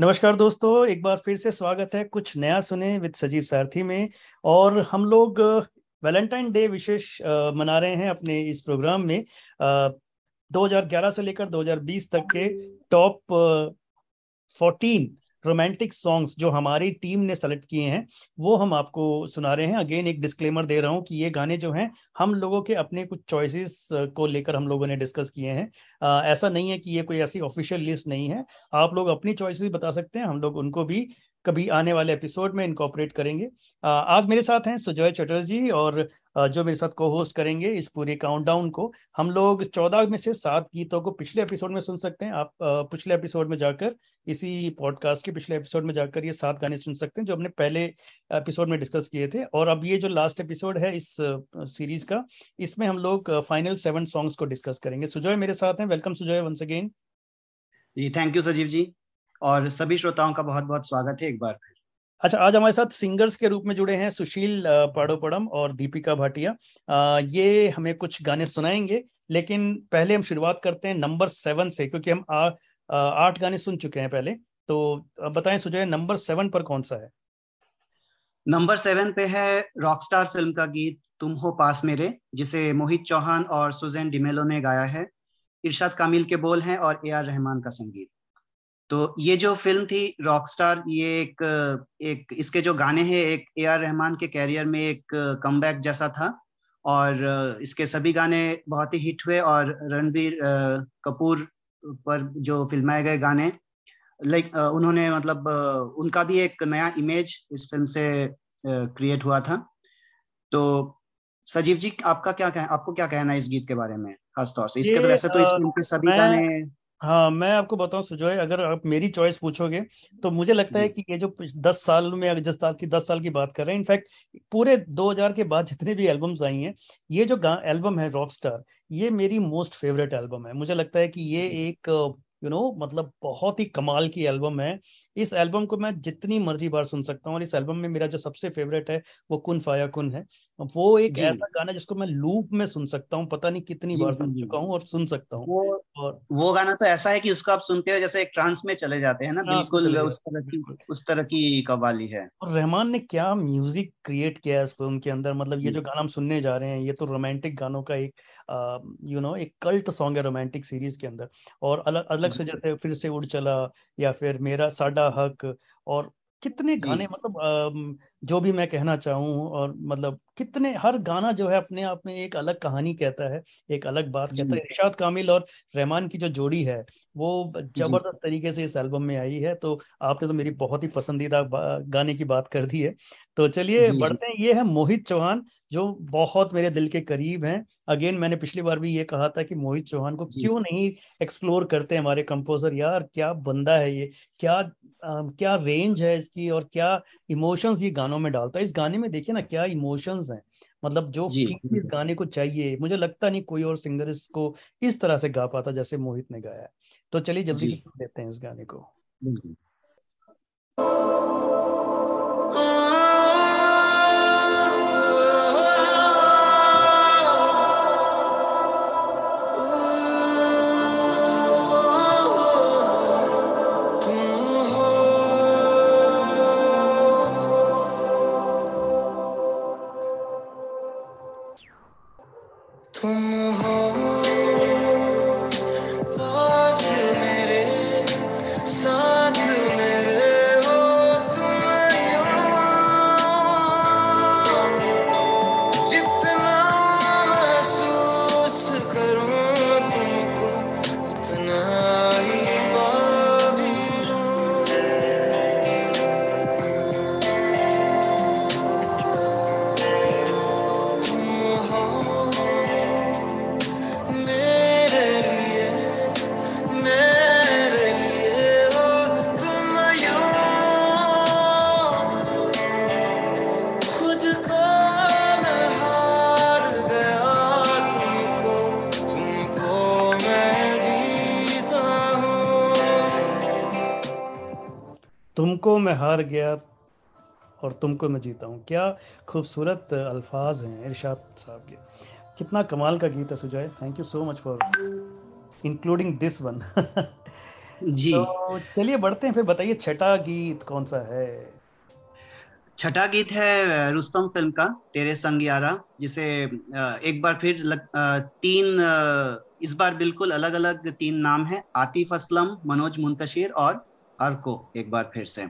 नमस्कार दोस्तों एक बार फिर से स्वागत है कुछ नया सुने विद सजीव सारथी में। और हम लोग वैलेंटाइन डे विशेष मना रहे हैं अपने इस प्रोग्राम में। आ, 2011 से लेकर 2020 तक के टॉप 14 रोमांटिक सॉन्ग्स जो हमारी टीम ने सेलेक्ट किए हैं, वो हम आपको सुना रहे हैं। अगेन एक डिस्क्लेमर दे रहा हूँ कि ये गाने जो हैं, हम लोगों के अपने कुछ चॉइसेस को लेकर हम लोगों ने डिस्कस किए हैं। ऐसा नहीं है कि ये कोई ऐसी ऑफिशियल लिस्ट नहीं है। आप लोग अपनी चॉइसेस बता सकते हैं, हम लोग उनको भी कभी आने वाले एपिसोड में इनकॉपरेट करेंगे। आज मेरे साथ हैं सुजय चटर्जी और जो मेरे साथ को होस्ट करेंगे इस पूरे काउंटडाउन को, हम लोग चौदह में से सात गीतों को पिछले एपिसोड में सुन सकते हैं। आप पिछले एपिसोड में जाकर, इसी पॉडकास्ट के पिछले एपिसोड में जाकर ये सात गाने सुन सकते हैं जो हमने पहले एपिसोड में डिस्कस किए थे। और अब ये जो लास्ट एपिसोड है इस सीरीज़ का, इसमें हम लोग फाइनल सेवन सॉन्ग्स को डिस्कस करेंगे। सुजय मेरे साथ हैं। Welcome Sujay once again ji thank you Sajeev ji. और सभी श्रोताओं का बहुत बहुत स्वागत है एक बार फिर। अच्छा आज हमारे साथ सिंगर्स के रूप में जुड़े हैं सुशील पाड़ोपड़म और दीपिका भाटिया। ये हमें कुछ गाने सुनाएँगे लेकिन पहले हम शुरुआत करते हैं नंबर सेवन से क्योंकि हम आठ गाने सुन चुके हैं पहले। तो बताएँ सुजय नंबर सेवन पर कौन सा है? नंबर सेवन पे है रॉकस्टार फ़िल्म का गीत तुम हो पास मेरे जिसे मोहित चौहान और सुजैन डिमेलो ने गाया है। इरशाद कामिल के बोल हैं और ए आर रहमान का संगीत। तो ये जो फ़िल्म थी रॉकस्टार ये एक एक इसके जो गाने हैं एक ए आर रहमान के कैरियर में एक कम जैसा था और इसके सभी गाने बहुत ही हिट हुए और रणबीर कपूर पर जो फिल्माए गए गाने लाइक उन्होंने मतलब उनका भी एक नया इमेज इस फ़िल्म से क्रिएट हुआ था। तो सजीव जी आपका क्या कह आपको क्या कहना है इस गीत के बारे में खासतौर से? इसके तो वैसे तो इस फ़िल्म के सभी गाने हाँ मैं आपको बताऊँ सुजय अगर आप मेरी चॉइस पूछोगे तो मुझे लगता है कि ये जो दस साल में अगर जिस साल की दस साल की बात कर रहे हैं इनफैक्ट पूरे 2000 के बाद जितने भी एल्बम्स आई हैं ये जो एल्बम है रॉक स्टार ये मेरी मोस्ट फेवरेट एल्बम है। मुझे लगता है कि ये एक यू you नो know, मतलब बहुत ही कमाल की एल्बम है। इस एल्बम को मैं जितनी मर्ज़ी बार सुन सकता हूँ और इस एल्बम में मेरा जो सबसे फेवरेट है वो कुन फाया कुन है। वो एक ऐसा गाना जिसको मैं लूप में सुन सकता हूँ पता नहीं कितनी बार सुन चुका हूँ और सुन सकता हूँ। वो, और वो गाना तो ऐसा है कि उसको आप सुनते हो जैसे एक ट्रांस में चले जाते हैं ना बिल्कुल उस तरह की उस तरह की कवाली है। और रहमान ने क्या म्यूज़िक क्रिएट किया है इस फ़िल्म के अंदर? मतलब ये जो। गाना हम सुनने जा रहे हैं ये तो रोमांटिक गानों का एक यू नो एक कल्ट सॉन्ग है रोमांटिक सीरीज़ के अंदर। और अलग अलग से जैसे फिर से उड़ चला या फिर मेरा साडा हक और कितने गाने मतलब जो भी मैं कहना चाहूँ और मतलब कितने हर गाना जो है अपने आप में एक अलग कहानी कहता है एक अलग बात कहता है। इरशाद कामिल और रहमान की जो जोड़ी है वो ज़बरदस्त तरीके से इस एल्बम में आई है। तो आपने तो मेरी बहुत ही पसंदीदा गाने की बात कर दी है। तो चलिए बढ़ते हैं। ये है मोहित चौहान जो बहुत मेरे दिल के करीब हैं। अगेन मैंने पिछली बार भी ये कहा था कि मोहित चौहान को क्यों नहीं एक्सप्लोर करते हमारे कंपोजर? यार क्या बंदा है ये? क्या क्या रेंज है इसकी और क्या इमोशंस ये गानों में डालता है। इस गाने में देखिए ना क्या इमोशंस हैं। मतलब जो फील इस गाने को चाहिए मुझे लगता नहीं कोई और सिंगर इसको इस तरह से गा पाता जैसे मोहित ने गाया है। तो चलिए जल्दी से देते लेते हैं इस गाने को। तुमको मैं हार गया और तुमको मैं जीता हूँ। क्या खूबसूरत अल्फाज हैं इरशाद साहब के। कितना कमाल का गीत है Sujay. Thank you so much for including this one ji. तो चलिए बढ़ते हैं फिर बताइए छठा गीत कौन सा है? छठा गीत है रुस्तम फ़िल्म का तेरे संग यारा जिसे एक बार फिर लग, तीन इस बार बिल्कुल अलग अलग तीन नाम है आतिफ असलम मनोज मुंतशिर और अर्को एक बार फिर से।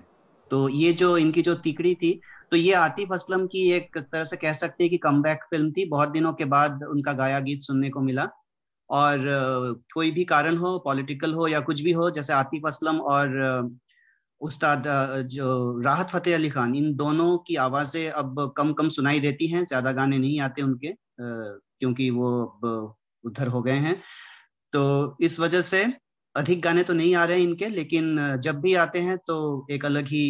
तो ये जो इनकी जो तिकड़ी थी तो ये आतिफ असलम की एक तरह से कह सकते हैं कि कम फ़िल्म थी। बहुत दिनों के बाद उनका गाया गीत सुनने को मिला। और कोई भी कारण हो पॉलिटिकल हो या कुछ भी हो, जैसे आतिफ असलम और उस्ताद जो राहत फतेह अली खान, इन दोनों की आवाज़ें अब कम कम सुनाई देती हैं। ज़्यादा गाने नहीं आते उनके क्योंकि वो अब उधर हो गए हैं। तो इस वजह से अधिक गाने तो नहीं आ रहे हैं इनके लेकिन जब भी आते हैं तो एक अलग ही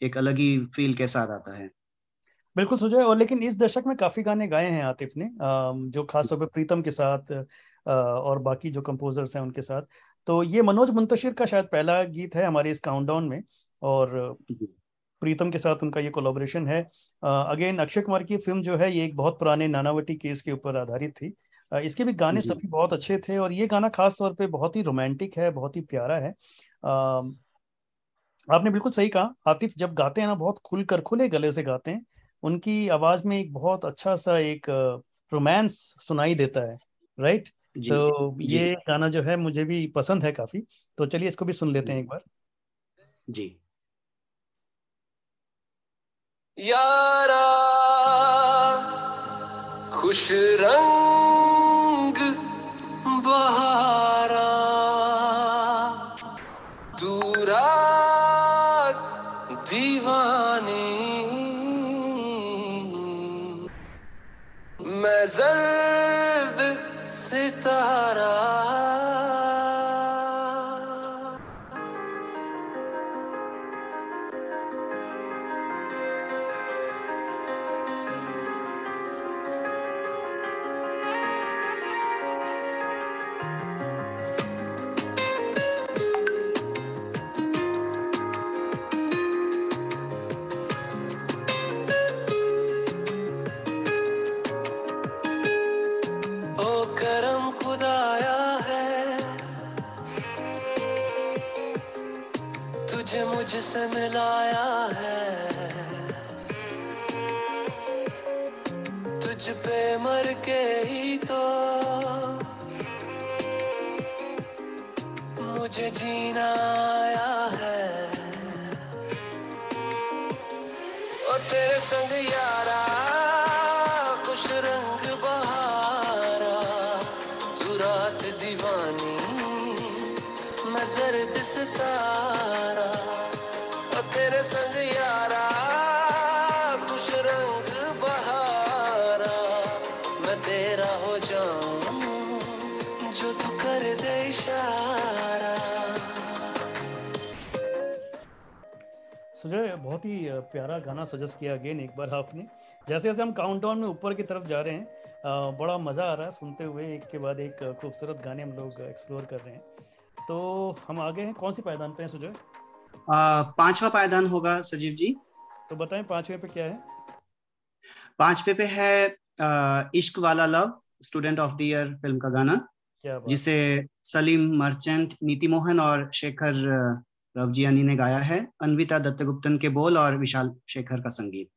एक अलग ही फील के साथ आता है। बिल्कुल सुजय और लेकिन इस दशक में काफ़ी गाने गाए हैं आतिफ ने जो खासतौर पर प्रीतम के साथ और बाकी जो कंपोजर्स हैं उनके साथ। तो ये मनोज मुंतशिर का शायद पहला गीत है हमारे इस काउंटडाउन में और प्रीतम के साथ उनका ये कोलोब्रेशन है। अगेन अक्षय कुमार की फ़िल्म जो है ये एक बहुत पुराने नानावटी केस के ऊपर आधारित थी। इसके भी गाने सभी बहुत अच्छे थे और ये गाना खास तौर पे बहुत ही रोमांटिक है बहुत ही प्यारा है। आपने बिल्कुल सही कहा आतिफ जब गाते हैं ना बहुत खुलकर खुले गले से गाते हैं उनकी आवाज़ में एक बहुत अच्छा सा एक रोमांस सुनाई देता है राइट? जी, तो जी, ये गाना जो है मुझे भी पसंद है काफ़ी तो चलिए इसको भी सुन लेते हैं एक बार। जी। यारा खुश रंग बहारा दूरा दीवानी मैं जर्द सितारा मुझसे मिलाया है। तुझ पे मर के ही तो मुझे जीना आया है। और तेरे संग यारा, खुश रंग बहारा तू रात दीवानी, मैं जर्द सितारा। तेरे संग यारा, खुश रंग बहारा। मैं तेरा हो जाऊँ, जो तू कर दे इशारा। सुजय, बहुत ही प्यारा गाना सजेस्ट किया अगेन एक बार आपने। जैसे जैसे हम काउंटडाउन में ऊपर की तरफ़ जा रहे हैं बड़ा मज़ा आ रहा है सुनते हुए। एक के बाद एक खूबसूरत गाने हम लोग एक्सप्लोर कर रहे हैं। तो हम आगे हैं। कौन सी पायदान पे हैं, सुजय? पांचवा पायदान होगा सजीव जी। तो बताएँ पांचवे पे क्या है? पांचवे पे है आ, Ishq Wala love student of the year film का गाना जिसे सलीम मर्चेंट नीति मोहन और शेखर रवजियानी ने गाया है अनविता दत्तगुप्तन के बोल और विशाल शेखर का संगीत।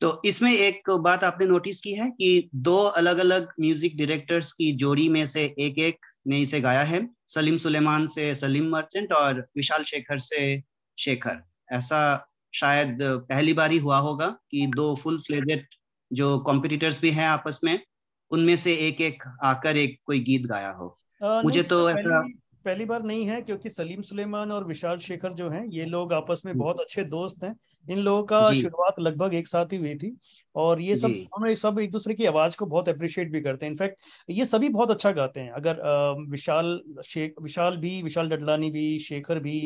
तो इसमें एक बात आपने नोटिस की है कि दो अलग अलग म्यूज़िक डायरेक्टर्स की जोड़ी में से एक एक ने इसे गाया है। सलीम सुलेमान से सलीम मर्चेंट और विशाल शेखर से शेखर। ऐसा शायद पहली बार ही हुआ होगा कि दो फुल फ्लेजेड जो कॉम्पिटिटर्स भी हैं आपस में उनमें से एक एक आकर एक कोई गीत गाया हो। आ, मुझे तो ऐसा पहली बार नहीं है क्योंकि सलीम सुलेमान और विशाल शेखर जो हैं ये लोग आपस में। बहुत अच्छे दोस्त हैं। इन लोगों का शुरुआत लगभग एक साथ ही हुई थी और ये सब उन्होंने सब एक दूसरे की आवाज़ को बहुत अप्रिशिएट भी करते हैं। इनफैक्ट ये सभी बहुत अच्छा गाते हैं। अगर विशाल शेख विशाल भी विशाल डडलानी भी शेखर भी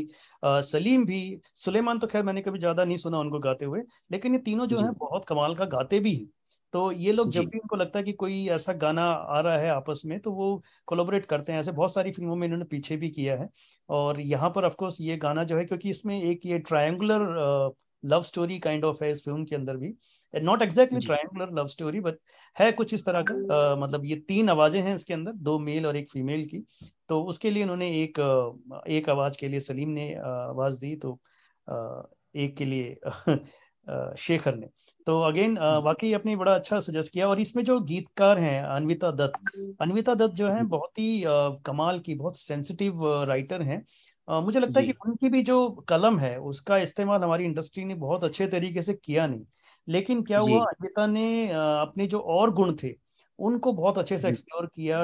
सलीम भी सुलेमान तो खैर मैंने कभी ज़्यादा नहीं सुना उनको गाते हुए लेकिन ये तीनों जो। है बहुत कमाल का गाते भी हैं। तो ये लोग जब भी उनको लगता है कि कोई ऐसा गाना आ रहा है आपस में तो वो कोलोबरेट करते हैं। ऐसे बहुत सारी फ़िल्मों में इन्होंने पीछे भी किया है। और यहाँ पर ऑफकोर्स ये गाना जो है क्योंकि इसमें एक ये triangular love story kind of है इस फ़िल्म के अंदर भी। Not exactly triangular love story but है कुछ इस तरह का uh, मतलब ये तीन आवाज़ें हैं इसके अंदर दो मेल और एक फीमेल की। तो उसके लिए उन्होंने एक एक आवाज़ के लिए सलीम ने आवाज़ दी। तो एक के लिए शेखर ने। तो अगेन वाकई अपनी बड़ा अच्छा सजेस्ट किया और इसमें जो गीतकार हैं अनविता दत्त अनविता दत्त जो है बहुत ही कमाल की बहुत सेंसिटिव राइटर हैं। मुझे लगता है कि उनकी भी जो कलम है उसका इस्तेमाल हमारी इंडस्ट्री ने बहुत अच्छे तरीके से किया नहीं। लेकिन क्या हुआ अनविता ने अपने जो और गुण थे उनको बहुत अच्छे से एक्सप्लोर किया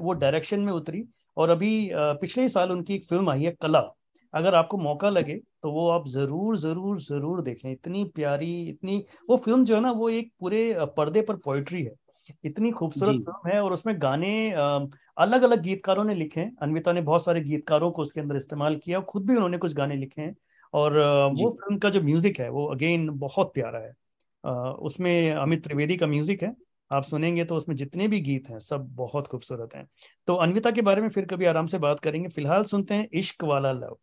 वो डायरेक्शन में उतरी और अभी पिछले साल उनकी एक फ़िल्म आई है कला। अगर आपको मौका लगे तो वो आप ज़रूर ज़रूर ज़रूर देखें। इतनी प्यारी इतनी वो फ़िल्म जो है ना वो एक पूरे पर्दे पर पोइट्री है। इतनी खूबसूरत फ़िल्म है और उसमें गाने अलग अलग गीतकारों ने लिखे हैं। अनविता ने बहुत सारे गीतकारों को उसके अंदर इस्तेमाल किया और खुद भी उन्होंने कुछ गाने लिखे हैं। और वो फ़िल्म का जो म्यूज़िक है वो अगेन बहुत प्यारा है। उसमें अमित त्रिवेदी का म्यूज़िक है। आप सुनेंगे तो उसमें जितने भी गीत हैं सब बहुत खूबसूरत हैं। तो अनविता के बारे में फिर कभी आराम से बात करेंगे। फ़िलहाल सुनते हैं इश्क वाला लव।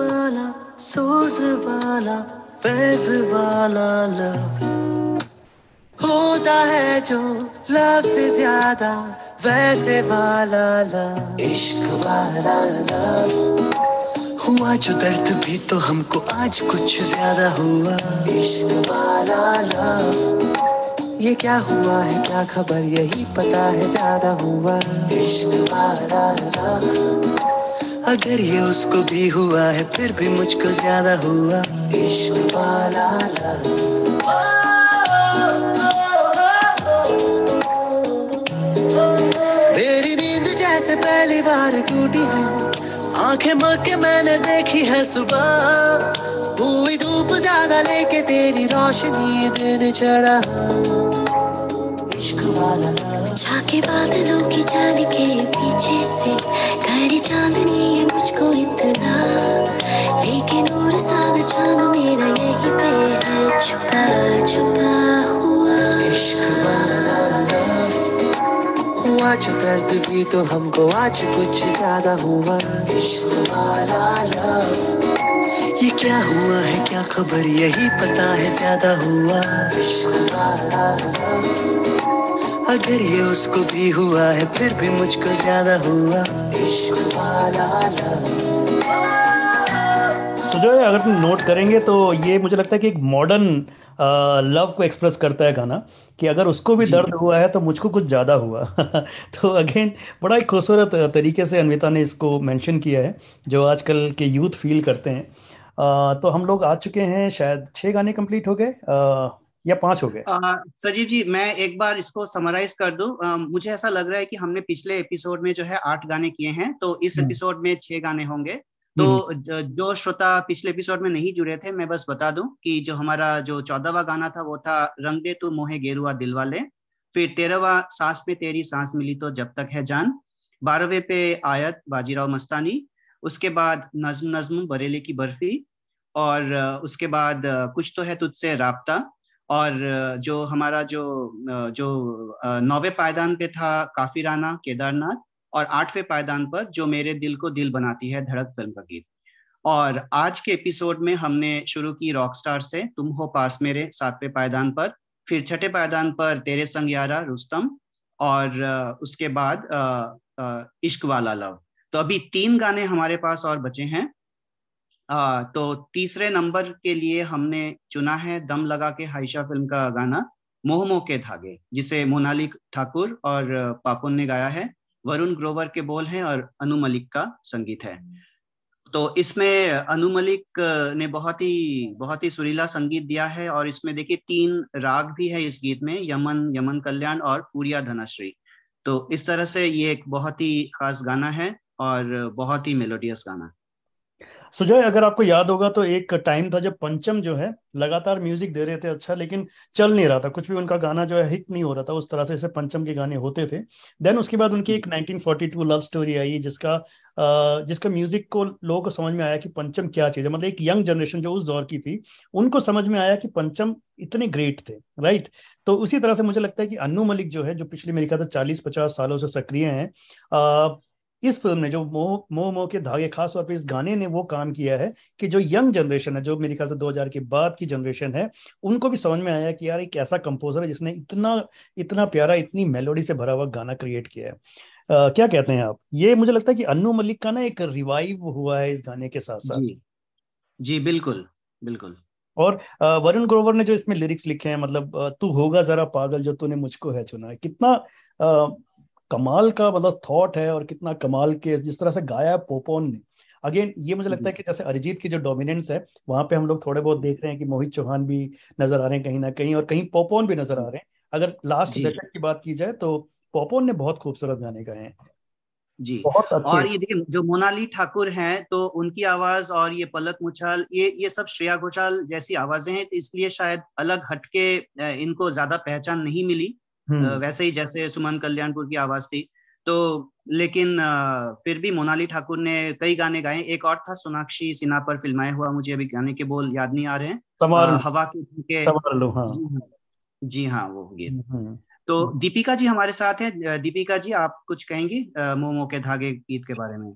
वाला सोज वाला, फैज वाला लव होता है जो लव से ज़्यादा, वैसे वाला लव इश्क वाला लव हुआ जो दर्द भी तो हमको आज कुछ ज़्यादा हुआ। इश्क वाला लव ये क्या हुआ है, क्या खबर, यही पता है, ज़्यादा हुआ। इश्क वाला लव अगर ये उसको भी हुआ है फिर भी मुझको ज़्यादा हुआ। इश्क वाला मेरी नींद जैसे पहली बार टूटी है। आँखें मल के मैंने देखी है सुबह। हुई धूप ज़्यादा लेके तेरी रोशनी दिन चढ़ा। इश्क वाला झाके बादलों की जाली के पीछे से घड़ी चांदनी मुझको इतना, लेकिन और चाँद मेरा यही पे है। छुपा छुपा हुआ। हुआ जो दर्द भी तो हमको आज कुछ ज़्यादा हुआ। ये क्या हुआ है, क्या खबर, यही पता है, ज़्यादा हुआ। अगर ये उसको भी हुआ है फिर भी मुझको ज़्यादा हुआ। सुजय अगर तुम नोट करेंगे तो ये मुझे लगता है कि एक मॉडर्न लव को एक्सप्रेस करता है गाना कि अगर उसको भी दर्द हुआ है तो मुझको कुछ ज़्यादा हुआ। तो अगेन बड़ा ही खूबसूरत तरीके से अनविता ने इसको मेंशन किया है जो आजकल के यूथ फील करते हैं। आ, तो हम लोग आ चुके हैं शायद छह गाने कंप्लीट हो गए। या पाँच हो गए? सजीव जी मैं एक बार इसको समराइज कर दूँ। मुझे ऐसा लग रहा है कि हमने पिछले एपिसोड में जो है आठ गाने किए हैं तो इस एपिसोड हम्म। में छह गाने होंगे। तो हम्म। जो श्रोता पिछले एपिसोड में नहीं जुड़े थे मैं बस बता दूँ कि जो हमारा जो चौदहवा गाना था वो था रंग दे तू मोहे गेरुआ दिल वाले। फिर तेरहवा सांस पे तेरी सांस मिली तो जब तक है जान। बारहवें पे आयत बाजीराव मस्तानी। उसके बाद नज्म नज्म बरेली की बर्फ़ी। और उसके बाद कुछ तो है तुझसे राबता। और जो हमारा जो जो नौवे पायदान पे था काफिराना केदारनाथ और आठवें पायदान पर जो मेरे दिल को दिल बनाती है धड़क फ़िल्म का गीत। और आज के एपिसोड में हमने शुरू की रॉक स्टार से, तुम हो पास मेरे, सातवें पायदान पर, फिर छठे पायदान पर तेरे संग यारा, रुस्तम, और उसके बाद इश्क वाला लव। तो अभी तीन गाने हमारे पास और बचे हैं। तो तीसरे नंबर के लिए हमने चुना है दम लगा के हाइशा फ़िल्म का गाना, मोह मोह के धागे, जिसे मोनाली ठाकुर और पापुन ने गाया है। वरुण ग्रोवर के बोल हैं और अनु मलिक का संगीत है। तो इसमें अनु मलिक ने बहुत ही बहुत ही सुरीला संगीत दिया है और इसमें देखिए तीन राग भी है इस गीत में, यमन यमन कल्याण और पूरिया धनाश्री। तो इस तरह से ये एक बहुत ही खास गाना है और बहुत ही मेलोडियस गाना। सुजय अगर आपको याद होगा तो एक टाइम था जब पंचम जो है, लगातार म्यूज़िक दे रहे थे अच्छा लेकिन चल नहीं रहा था। कुछ भी उनका गाना जो है हिट नहीं हो रहा था, उस तरह से जैसे पंचम के गाने होते थे। देन उसके बाद उनकी एक 1942 लव स्टोरी आई, जिसका जिसका म्यूज़िक को लोगों को समझ में आया कि पंचम क्या चीज़ है। मतलब एक यंग जनरेशन जो उस दौर की थी, उनको समझ में आया कि पंचम इतने ग्रेट थे राइट तो उसी तरह से मुझे लगता है कि अन्नू मलिक जो है, जो पिछले मेरे ख्याल चालीस पचास सालों से सक्रिय हैं इस फ़िल्म ने जो मोह मोह मोह के धागे खास तौर पर इस गाने ने वो काम किया है कि जो यंग जनरेशन है जो मेरे ख्याल से 2000 के बाद की जनरेशन है उनको भी समझ में आया कि यार एक ऐसा कंपोजर है जिसने इतना इतना प्यारा इतनी मेलोडी से भरा हुआ गाना क्रिएट किया है। आ, क्या कहते हैं आप? ये मुझे लगता है कि अन्नू मलिक का ना एक रिवाइव हुआ है इस गाने के साथ साथ जी। जी बिल्कुल बिल्कुल। और वरुण ग्रोवर ने जो इसमें लिरिक्स लिखे हैं मतलब तू होगा जरा पागल जो तूने मुझको है चुना है कितना कमाल का मतलब थॉट है और कितना कमाल के जिस तरह से गाया है पोपोन ने। अगेन ये मुझे लगता है कि जैसे अरिजीत की जो डोमिनेंस है वहाँ पे हम लोग थोड़े बहुत देख रहे हैं कि मोहित चौहान भी नज़र आ रहे हैं कहीं ना कहीं और कहीं पोपोन भी नज़र आ रहे हैं। अगर लास्ट दशक की बात की जाए तो पोपोन ने बहुत खूबसूरत गाने गाए हैं। जी। बहुत और ये देखिए जो मोनाली ठाकुर हैं तो उनकी आवाज़ और ये पलक मुछाल ये ये सब श्रेया घोषाल जैसी आवाज़ें हैं तो इसलिए शायद अलग हटके इनको ज़्यादा पहचान नहीं मिली। वैसे ही जैसे सुमन कल्याणपुर की आवाज़ थी। तो लेकिन फिर भी मोनाली ठाकुर ने कई गाने गाए। एक और था सोनाक्षी सिन्हा पर फिल्माया हुआ मुझे अभी गाने के बोल याद नहीं आ रहे हैं। हवा के हाँ। जी हाँ। वो गीत हम्म, हम्म। तो दीपिका जी हमारे साथ है। दीपिका जी आप कुछ कहेंगी मोमो के धागे गीत के बारे में?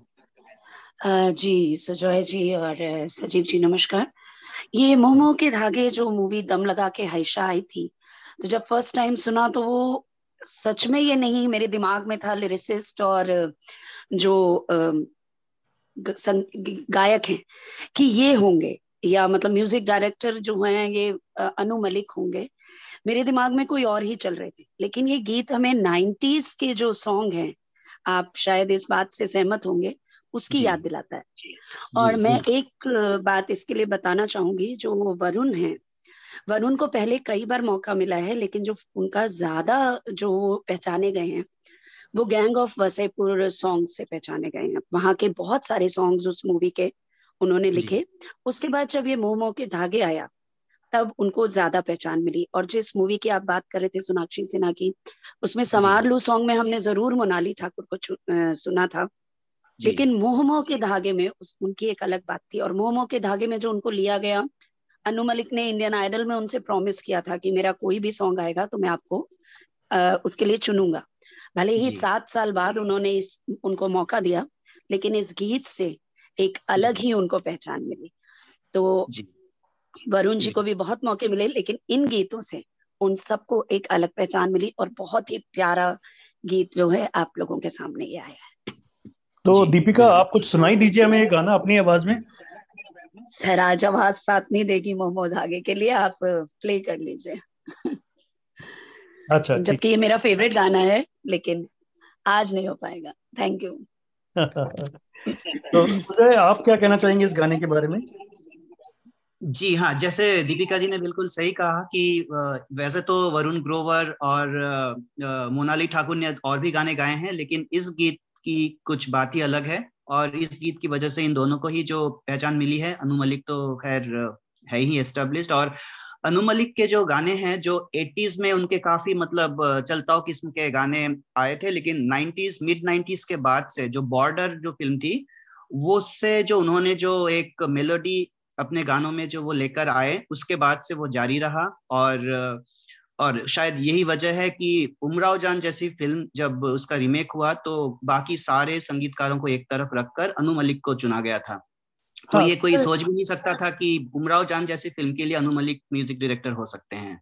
जी सुजॉय जी और सजीव जी नमस्कार। ये मोमो के धागे जो मूवी दम लगा के हैशा आई थी तो जब फ़र्स्ट टाइम सुना तो वो सच में ये नहीं मेरे दिमाग में था लिरिसिस्ट और जो गायक हैं कि ये होंगे या मतलब म्यूज़िक डायरेक्टर जो हैं ये अनु मलिक होंगे। मेरे दिमाग में कोई और ही चल रहे थे। लेकिन ये गीत हमें नाइन्टीज के जो सॉन्ग हैं आप शायद इस बात से सहमत होंगे उसकी याद दिलाता है। और मैं एक बात इसके लिए बताना चाहूँगी जो वरुण है वरुण को पहले कई बार मौका मिला है लेकिन जो उनका ज़्यादा जो पहचाने गए हैं वो गैंग ऑफ़ वसईपुर सॉन्ग से पहचाने गए हैं। वहाँ के बहुत सारे सॉन्ग्स उस मूवी के उन्होंने लिखे। उसके बाद जब ये मोमो के धागे आया तब उनको ज़्यादा पहचान मिली। और जिस मूवी की आप बात कर रहे थे सोनाक्षी सिन्हा की उसमें समार लू सॉन्ग में हमने ज़रूर मोनाली ठाकुर को सुना था। लेकिन मोहमो के धागे में उस उनकी एक अलग बात थी। और मोहमो के धागे में जो उनको लिया गया अनु मलिक ने इंडियन आइडल में उनसे प्रॉमिस किया था कि मेरा कोई भी सॉन्ग आएगा तो मैं आपको आ, उसके लिए चुनूँगा। भले ही सात साल बाद उन्होंने इस उनको मौका दिया लेकिन इस गीत से एक अलग ही उनको पहचान मिली। तो वरुण जी को भी बहुत मौके मिले लेकिन इन गीतों से उन सबको एक अलग पहचान मिली और बहुत ही प्यारा गीत जो है आप लोगों के सामने ये आया है। तो दीपिका आप कुछ सुनाई दीजिए हमें ये गाना अपनी आवाज़ में। सहराज आवाज़ साथ नहीं देगी मोहम्मद आगे के लिए आप प्ले कर लीजिए। अच्छा जबकि ये मेरा फेवरेट गाना है लेकिन आज नहीं हो पाएगा। थैंक यू तो आप क्या कहना चाहेंगे इस गाने के बारे में? जी हाँ जैसे दीपिका जी ने बिल्कुल सही कहा कि वैसे तो वरुण ग्रोवर और मोनाली ठाकुर ने और भी गाने गाए हैं लेकिन इस गीत की कुछ बात ही अलग है। और इस गीत की वजह से इन दोनों को ही जो पहचान मिली है, अनु मलिक तो खैर, है ही एस्टेब्लिश्ड और अनु मलिक के जो गाने हैं, जो 80s में उनके काफ़ी मतलब चलताओ किस्म के गाने आए थे, लेकिन 90s मिड 90s के बाद से जो बॉर्डर जो फ़िल्म थी, वो से जो उन्होंने जो एक मेलोडी अपने गानों में जो वो लेकर आए, उसके बाद से वो जारी रहा और और शायद यही वजह है कि उमराव जान जैसी फ़िल्म जब उसका रीमेक हुआ तो बाकी सारे संगीतकारों को एक तरफ़ रखकर अनु मलिक को चुना गया था। तो हाँ, ये कोई सोच भी नहीं सकता था कि उमराव जान जैसी फ़िल्म के लिए अनु मलिक म्यूज़िक डायरेक्टर हो सकते हैं।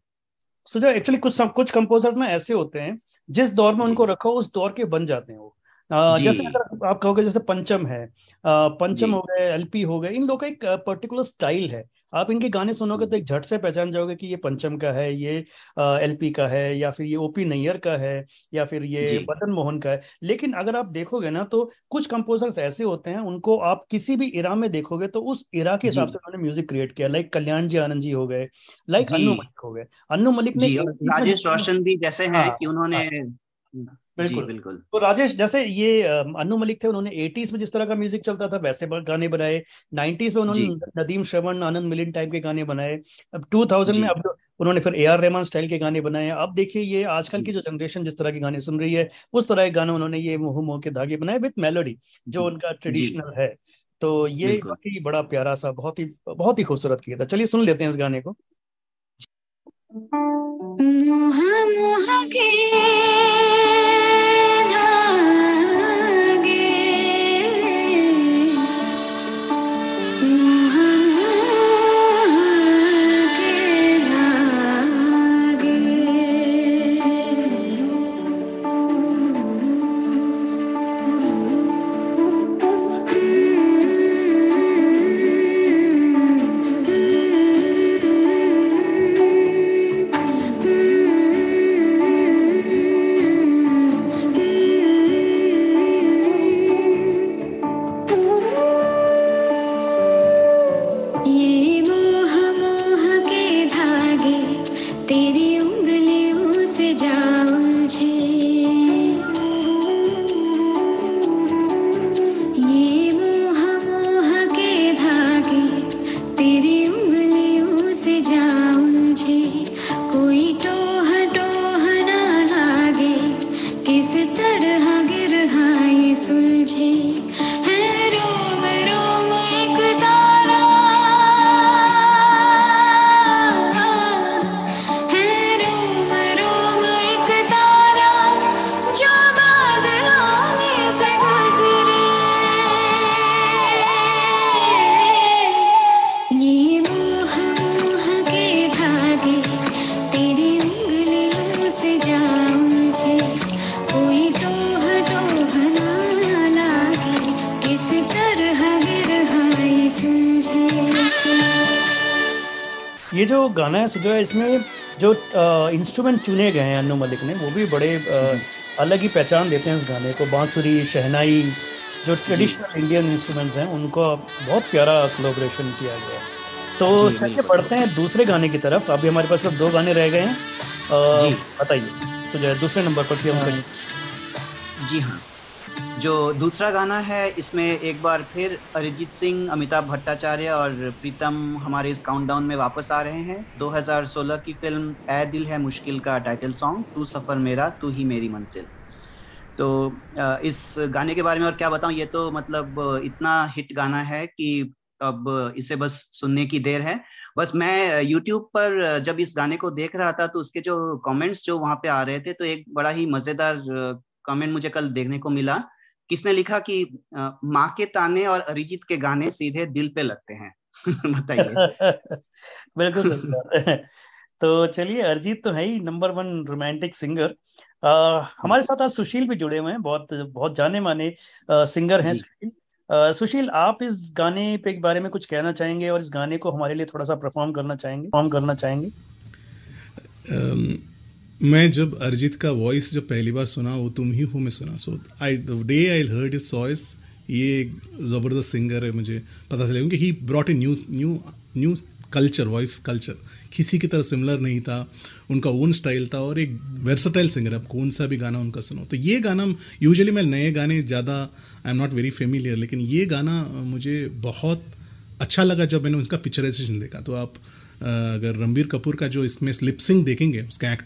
एक्चुअली कुछ कुछ कंपोजर ना ऐसे होते हैं जिस दौर में उनको रखो उस दौर के बन जाते हैं वो। जैसे अगर आप कहोगे जैसे पंचम है पंचम हो गए एलपी हो गए इन लोगों का एक पर्टिकुलर स्टाइल है। आप इनके गाने सुनोगे तो एक झट से पहचान जाओगे कि ये पंचम का है ये एलपी का है या फिर ये ओपी नैयर का है या फिर ये बदन मोहन का है। लेकिन अगर आप देखोगे ना तो कुछ कंपोजर्स ऐसे होते हैं उनको आप किसी भी इरा में देखोगे तो उस इरा के हिसाब से उन्होंने म्यूज़िक क्रिएट किया। लाइक कल्याण जी आनंद जी हो गए लाइक अन्नू मलिक हो गए। अन्नू मलिक ने राजेश रोशन भी जैसे हैं हाँ, कि उन्होंने हाँ। बिल्कुल। बिल्कुल। तो राजेश जैसे ये अनु मलिक थे उन्होंने एटीज में जिस तरह का म्यूज़िक चलता था वैसे गाने बनाए। नाइनटीज में उन्होंने नदीम श्रवण आनंद मिलिन टाइप के गाने बनाए। अब टू थाउज़ेंड में अब उन्होंने फिर ए आर रहमान स्टाइल के गाने बनाए। अब देखिए ये आजकल की जो जनरेशन जिस तरह के गाने सुन रही है उस तरह के गाने उन्होंने ये मोह मोह के धागे बनाए विथ मेलोडी जो उनका ट्रेडिशनल है। तो ये काफ़ी बड़ा प्यारा सा बहुत ही बहुत ही खूबसूरत किया था। चलिए सुन लेते हैं इस गाने को। मोह मोह के ये जो गाना है सुजो इसमें जो इंस्ट्रूमेंट चुने गए हैं अनु मलिक ने वो भी बड़े आ, अलग ही पहचान देते हैं उस गाने को। बांसुरी शहनाई जो ट्रेडिशनल इंडियन इंस्ट्रूमेंट्स हैं उनको बहुत प्यारा कोलोब्रेशन किया गया है। तो चलिए बढ़ते हैं दूसरे गाने की तरफ़। अभी हमारे पास सिर्फ़ दो गाने रह गए हैं। बताइए सुजय दूसरे नंबर पर हम जी हाँ। जो दूसरा गाना है, इसमें एक बार फिर अरिजीत सिंह, अमिताभ भट्टाचार्य और प्रीतम हमारे इस काउंटडाउन में वापस आ रहे हैं। 2016 की फ़िल्म ए दिल है मुश्किल का टाइटल सॉन्ग तू सफ़र मेरा, तू ही मेरी मंजिल। तो इस गाने के बारे में और क्या बताऊँ, ये तो मतलब इतना हिट गाना है कि अब इसे बस सुनने की देर है। बस मैं YouTube पर जब इस गाने को देख रहा था तो उसके जो कमेंट्स जो वहाँ पे आ रहे थे तो एक बड़ा ही मज़ेदार कमेंट मुझे कल देखने को मिला। किसने लिखा कि माँ के ताने और अरिजीत के गाने सीधे दिल पे लगते हैं? बताइए। बिल्कुल तो चलिए अरिजीत तो है ही नंबर वन रोमांटिक सिंगर आ, हमारे साथ आज सुशील भी जुड़े हुए हैं बहुत बहुत जाने माने सिंगर हैं सुशील। सुशील आप इस गाने पे के बारे में कुछ कहना चाहेंगे और इस गाने को हमारे लिए थोड़ा सा परफॉर्म करना चाहेंगे परफॉर्म करना चाहेंगे? मैं जब अरिजीत का वॉइस जब पहली बार सुना, वो तुम ही हो मैं सुना। So I the day I heard is voice ये एक ज़बरदस्त सिंगर है मुझे पता चला, क्योंकि he brought a new new new culture voice culture किसी की तरह सिमिलर नहीं था, उनका ओन स्टाइल था और एक वेर्सटाइल सिंगर अब कौन सा भी गाना उनका सुनो। तो ये गाना यूजुअली मैं नए गाने ज़्यादा I am not very familiar लेकिन ये गाना मुझे बहुत अच्छा लगा जब मैंने उसका पिक्चराइजेशन देखा। तो आप अगर रणबीर कपूर का जो इसमें स्लिपसिंग देखेंगे, उसका एक्ट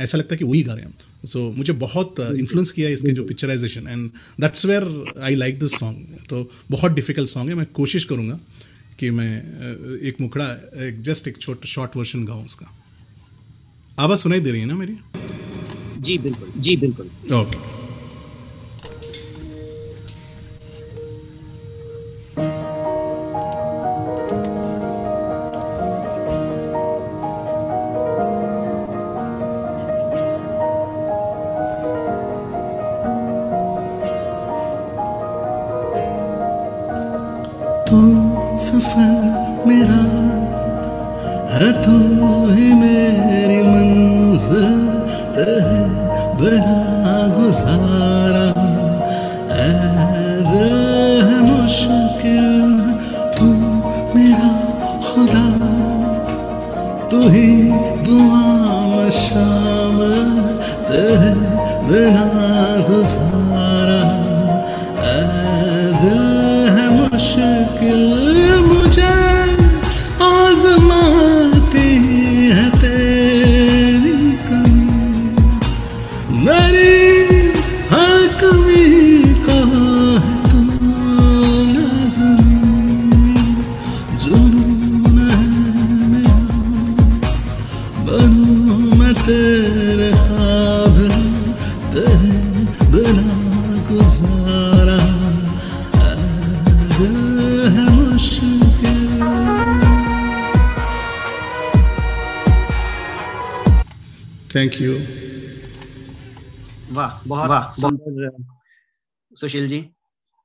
ऐसा लगता है कि वही गा रहे हैं सो so, मुझे बहुत इन्फ्लुएंस uh, किया इसके जो picturisation and that's where I like this song तो बहुत डिफ़िकल्ट सॉन्ग है मैं कोशिश करूँगा कि मैं uh, एक मुखड़ा एक जस्ट एक छोटा शॉर्ट वर्जन गाऊँ उसका। आवाज़ सुनाई दे रही है ना मेरी? जी बिल्कुल। जी बिल्कुल। Okay okay. थैंक यू वाह बहुत वाह सुंदर सुशील जी।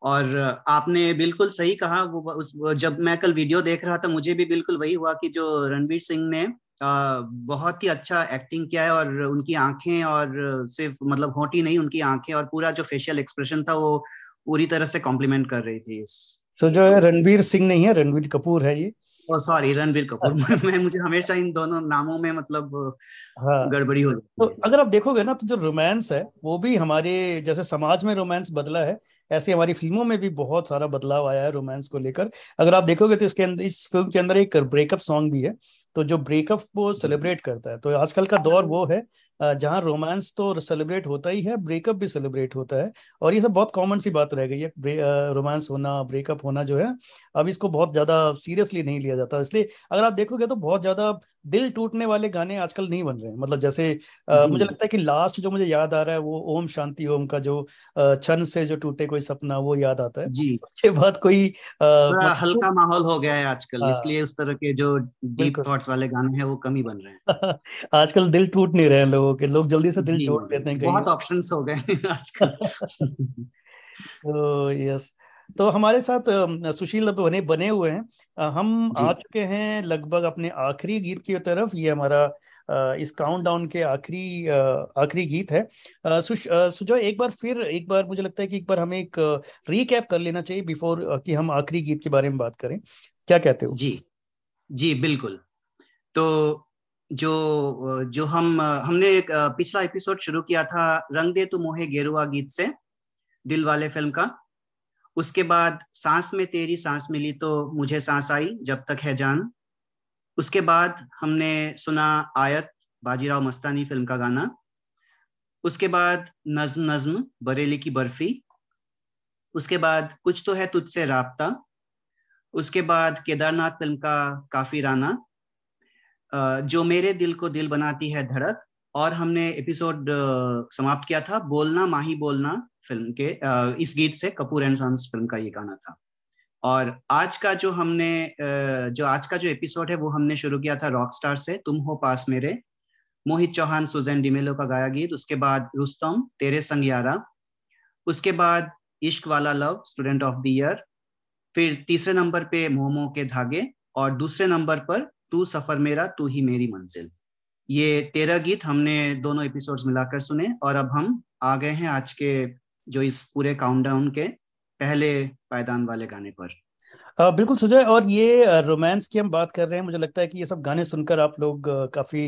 और आपने बिल्कुल सही कहा वो उस जब मैं कल वीडियो देख रहा था मुझे भी बिल्कुल वही हुआ कि जो रणवीर सिंह ने बहुत ही अच्छा एक्टिंग किया है और उनकी आँखें और सिर्फ़ मतलब होटी नहीं उनकी आँखें और पूरा जो फेशियल एक्सप्रेशन था वो पूरी तरह से कॉम्प्लीमेंट कर रही थी इस। तो जो है रणवीर सिंह नहीं है रणवीर कपूर है ये। सॉरी रणबीर कपूर। मैं मुझे हमेशा इन दोनों नामों में मतलब हाँ। गड़बड़ी हो तो है। अगर आप देखोगे ना तो जो रोमांस है वो भी हमारे जैसे समाज में रोमांस बदला है ऐसे हमारी फ़िल्मों में भी बहुत सारा बदलाव आया है रोमांस को लेकर। अगर आप देखोगे तो इसके अंदर इस फ़िल्म के अंदर एक ब्रेकअप सॉन्ग भी है तो जो ब्रेकअप को सेलिब्रेट करता है। तो आजकल का दौर वो है जहाँ रोमांस तो सेलिब्रेट होता ही है ब्रेकअप भी सेलिब्रेट होता है। और ये सब बहुत कॉमन सी बात रह गई है रोमांस होना ब्रेकअप होना जो है अब इसको बहुत ज़्यादा सीरियसली नहीं लिया जाता। इसलिए अगर आप देखोगे तो बहुत ज़्यादा दिल टूटने वाले गाने आजकल नहीं बन रहे हैं। मतलब जैसे अ, मुझे लगता है कि लास्ट जो मुझे याद आ रहा है वो ओम शांति ओम का जो छन से जो टूटे कोई सपना वो याद आता है। जी। उसके बाद कोई थोड़ा मतलब हल्का माहौल हो गया है आजकल हाँ। इसलिए उस तरह के जो डीप थॉट्स वाले गाने हैं वो कम ही बन रहे हैं। आजकल दिल टूट नहीं रहे हैं लोगों के लोग जल्दी से दिल टूट लेते हैं बहुत ऑप्शंस हो गए आजकल। तो यस तो हमारे साथ सुशील बने बने हुए हैं। हम आ चुके हैं लगभग अपने आखिरी गीत की तरफ़। ये हमारा इस काउंटडाउन के आखिरी आखिरी गीत है। सुजॉय एक बार फिर एक बार मुझे लगता है कि एक बार हमें एक रीकैप कर लेना चाहिए बिफोर कि हम आखिरी गीत के बारे में बात करें। क्या कहते हो? जी। जी बिल्कुल। तो जो जो हम हमने एक पिछला एपिसोड शुरू किया था रंग दे तू मोहे गेरुआ गीत से दिल वाले फ़िल्म का। उसके बाद सांस में तेरी सांस मिली तो मुझे सांस आई, जब तक है जान। उसके बाद हमने सुना आयत, बाजीराव मस्तानी फ़िल्म का गाना। उसके बाद नज्म नज्म, बरेली की बर्फ़ी। उसके बाद कुछ तो है तुझसे राबता। उसके बाद केदारनाथ फ़िल्म का काफ़ी राना। जो मेरे दिल को दिल बनाती है धड़क। और हमने एपिसोड समाप्त किया था, बोलना, माही बोलना। फ़िल्म के अ, इस गीत से कपूर एंड सन्स फ़िल्म का ये गाना था। और आज का जो हमने जो आज का जो एपिसोड है वो हमने शुरू किया था रॉक स्टार से तुम हो पास मेरे। मोहित चौहान सुजैन डिमेलो का गाया गीत उसके बाद रुस्तम तेरे संग यारा। उसके बाद Ishq Wala love student of the year फिर तीसरे नंबर पे मोमो के धागे और दूसरे नंबर पर तू सफ़र मेरा तू ही मेरी मंजिल। ये तेरह गीत हमने दोनों एपिसोड्स मिलाकर सुने और अब हम आ गए हैं आज के जो इस पूरे काउंटडाउन के पहले पायदान वाले गाने पर। अ, बिल्कुल सुजय और ये रोमांस की हम बात कर रहे हैं मुझे लगता है कि ये सब गाने सुनकर आप लोग काफ़ी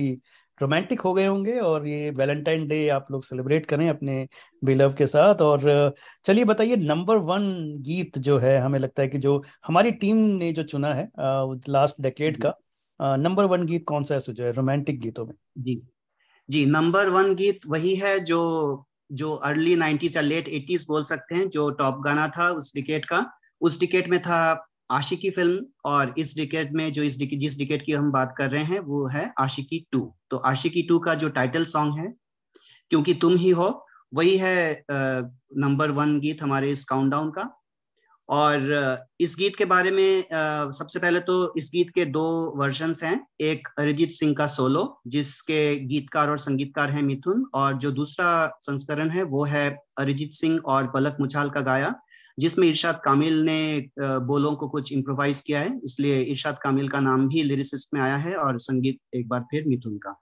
रोमांटिक हो गए होंगे और ये वैलेंटाइन डे आप लोग सेलिब्रेट करें अपने बिलव के साथ। और चलिए बताइए नंबर वन गीत जो है हमें लगता है कि जो हमारी टीम ने जो चुना है लास्ट डेकेड का नंबर वन गीत कौन सा है सुजय रोमांटिक गीतों में? जी। जी नंबर वन गीत वही है जो जो अर्ली 90s या लेट 80s बोल सकते हैं, जो टॉप गाना था उस डिकेट का, उस डिकेट में था आशिकी फ़िल्म और इस डिकेट में जो इस डिकेट जिस डिकेट की हम बात कर रहे हैं, वो है आशिकी टू तो आशिकी टू का जो टाइटल सॉन्ग है, क्योंकि तुम ही हो, वही है नंबर वन गीत हमारे इस काउंटडाउन का। और, इस गीत के बारे में सबसे पहले तो इस गीत के दो वर्जन्स हैं। एक अरिजीत सिंह का सोलो जिसके गीतकार और संगीतकार हैं मिथुन, और जो दूसरा संस्करण है, वो है अरिजीत सिंह और पलक मुछाल का गाया, जिसमें इरशाद कामिल ने बोलों को कुछ इम्प्रोवाइज किया है। इसलिए इरशाद कामिल का नाम भी लिरिसिस्ट में आया है, और संगीत एक बार फिर मिथुन का।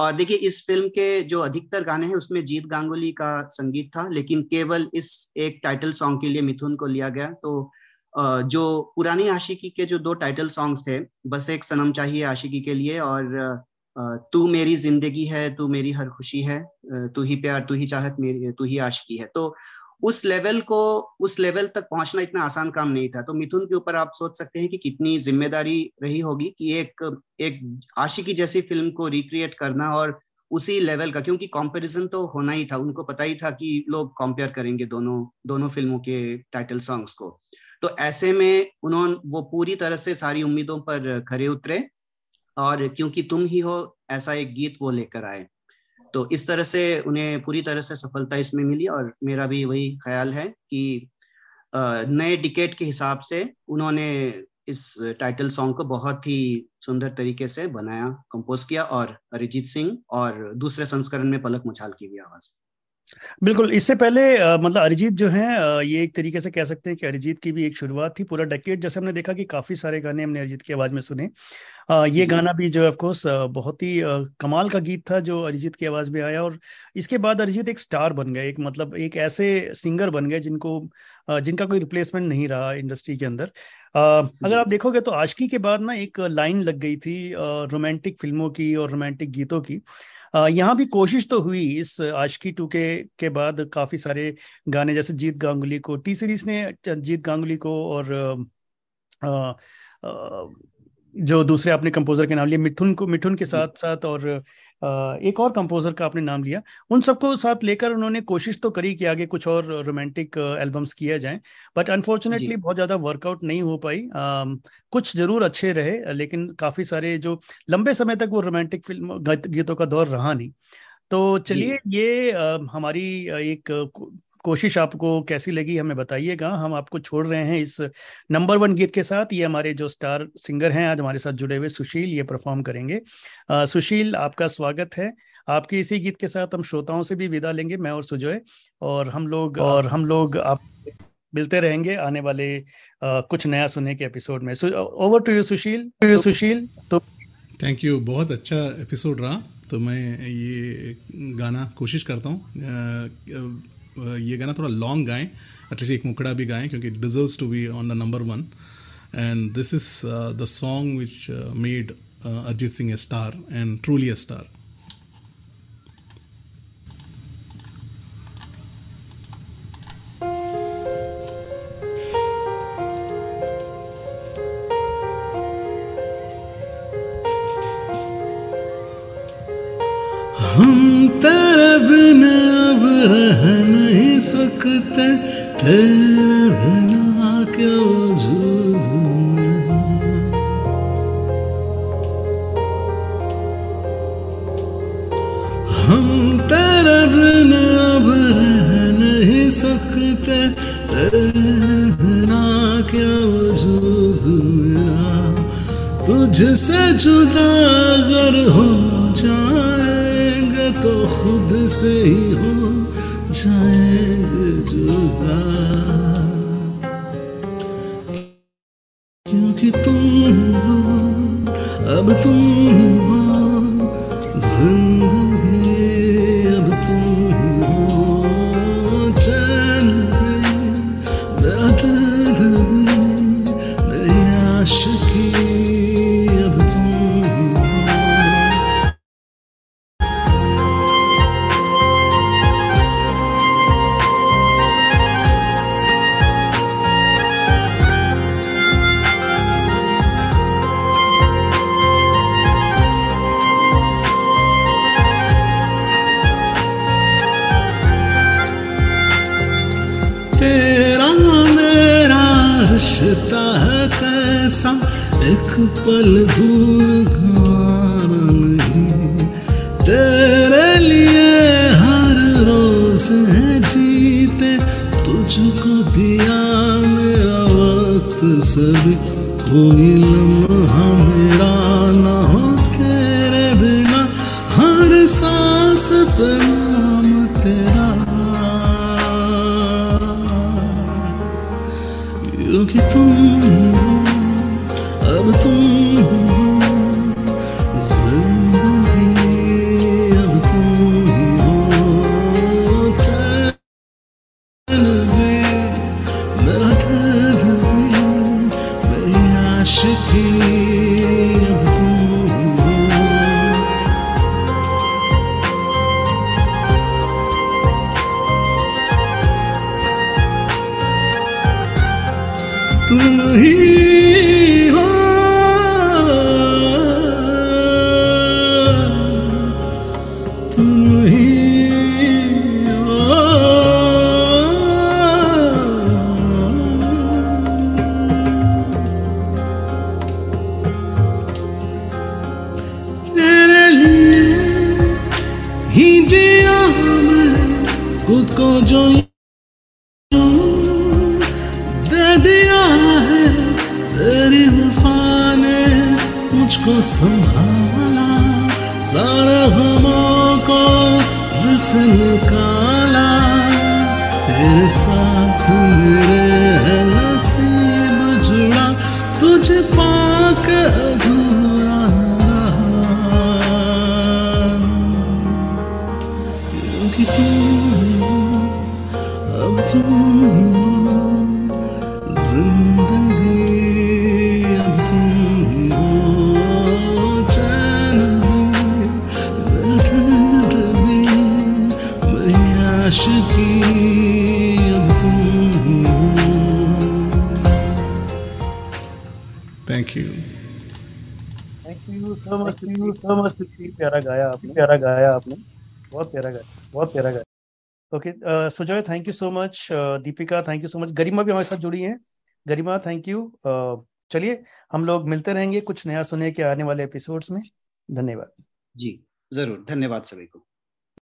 और देखिए, इस फ़िल्म के जो अधिकतर गाने हैं, उसमें जीत गांगुली का संगीत था, लेकिन केवल इस एक टाइटल सॉन्ग के लिए मिथुन को लिया गया। तो जो पुरानी आशिकी के जो दो टाइटल सॉन्ग्स थे, बस एक सनम चाहिए आशिकी के लिए और तू मेरी ज़िंदगी है, तू मेरी हर खुशी है तू ही प्यार, तू ही चाहत मेरी, तू ही आशिकी है। तो उस लेवल को, उस लेवल तक पहुँचना इतना आसान काम नहीं था। तो मिथुन के ऊपर आप सोच सकते हैं कि कितनी ज़िम्मेदारी रही होगी कि एक एक आशिकी जैसी फ़िल्म को रिक्रिएट करना और उसी लेवल का, क्योंकि कंपैरिजन तो होना ही था। उनको पता ही था कि लोग कंपेयर करेंगे दोनों दोनों फ़िल्मों के टाइटल सॉन्ग्स को। तो ऐसे में उन्होंने, वो पूरी तरह से सारी उम्मीदों पर खरे उतरे और क्योंकि तुम ही हो, ऐसा एक गीत वो लेकर आए। तो इस तरह से उन्हें पूरी तरह से सफलता इसमें मिली और मेरा भी वही ख्याल है कि नए डिकेट के हिसाब से उन्होंने इस टाइटल सॉन्ग को बहुत ही सुंदर तरीके से बनाया कंपोज किया और अरिजीत सिंह और दूसरे संस्करण में पलक मुछाल की भी आवाज़। बिल्कुल इससे पहले मतलब अरिजीत जो है ये एक तरीके से कह सकते हैं कि अरिजीत की भी एक शुरुआत थी पूरा डेकेड जैसे हमने देखा कि काफ़ी सारे गाने हमने अरिजीत की आवाज़ में सुने। ये गाना भी जो है ऑफकोर्स बहुत ही कमाल का गीत था जो अरिजीत की आवाज़ में आया और इसके बाद अरिजीत एक स्टार बन गए एक मतलब एक ऐसे सिंगर बन गए जिनको जिनका कोई रिप्लेसमेंट नहीं रहा इंडस्ट्री के अंदर। अगर आप देखोगे तो आशकी के बाद ना एक लाइन लग गई थी रोमांटिक फ़िल्मों की और रोमांटिक गीतों की। यहाँ भी कोशिश तो हुई इस आशकी टू के के बाद काफ़ी सारे गाने जैसे जीत गांगुली को टी सीरीज़ ने जीत गांगुली को और आ, आ, जो दूसरे अपने कंपोजर के नाम लिए मिथुन को मिथुन के साथ साथ और एक और कंपोजर का आपने नाम लिया। उन सबको साथ लेकर उन्होंने कोशिश तो करी कि आगे कुछ और रोमांटिक एल्बम्स किए जाए बट अनफॉर्चुनेटली बहुत ज़्यादा वर्कआउट नहीं हो पाई। कुछ ज़रूर अच्छे रहे लेकिन काफ़ी सारे जो लंबे समय तक वो रोमांटिक फ़िल्म गीतों का दौर रहा नहीं। तो चलिए ये आ, हमारी एक कोशिश आपको कैसी लगी हमें बताइएगा। हम आपको छोड़ रहे हैं इस नंबर वन गीत के साथ। ये हमारे जो स्टार सिंगर हैं आज हमारे साथ जुड़े हुए सुशील ये परफॉर्म करेंगे। आ, सुशील आपका स्वागत है। आपके इसी गीत के साथ हम श्रोताओं से भी विदा लेंगे मैं और सुजोय। और हम लोग और हम लोग आप मिलते रहेंगे आने वाले आ, कुछ नया सुनने के एपिसोड में। Over to you Sushil. To you Sushil. तो थैंक यू बहुत अच्छा एपिसोड रहा। तो मैं ये गाना कोशिश करता हूँ। ये गाना थोड़ा लॉन्ग गाएँ एटलीस्ट एक मुकड़ा भी गाएँ, क्योंकि deserves to be on the number one and this is the song which made Ajit Singh a star and truly a star क्योंकि तुम हो अब तुम ही हो ज़िंदगी तेरा। क्योंकि तुम अब तुम मुझको संभाला, सारा गमों को दिल से निकाला। तेरे साथ मेरे है नसीब जुड़ा, तुझे पाक मच प्यारा गाया आपने, प्यारा गाया आपने। बहुत प्यारा गाया, बहुत प्यारा गाया। Okay Sujoy thank you so much Deepika thank you so much Garima भी हमारे साथ जुड़ी है। गरिमा थैंक यू चलिए, हम लोग मिलते रहेंगे कुछ नया सुने के आने वाले एपिसोड्स में। धन्यवाद। जी, ज़रूर। धन्यवाद सभी को।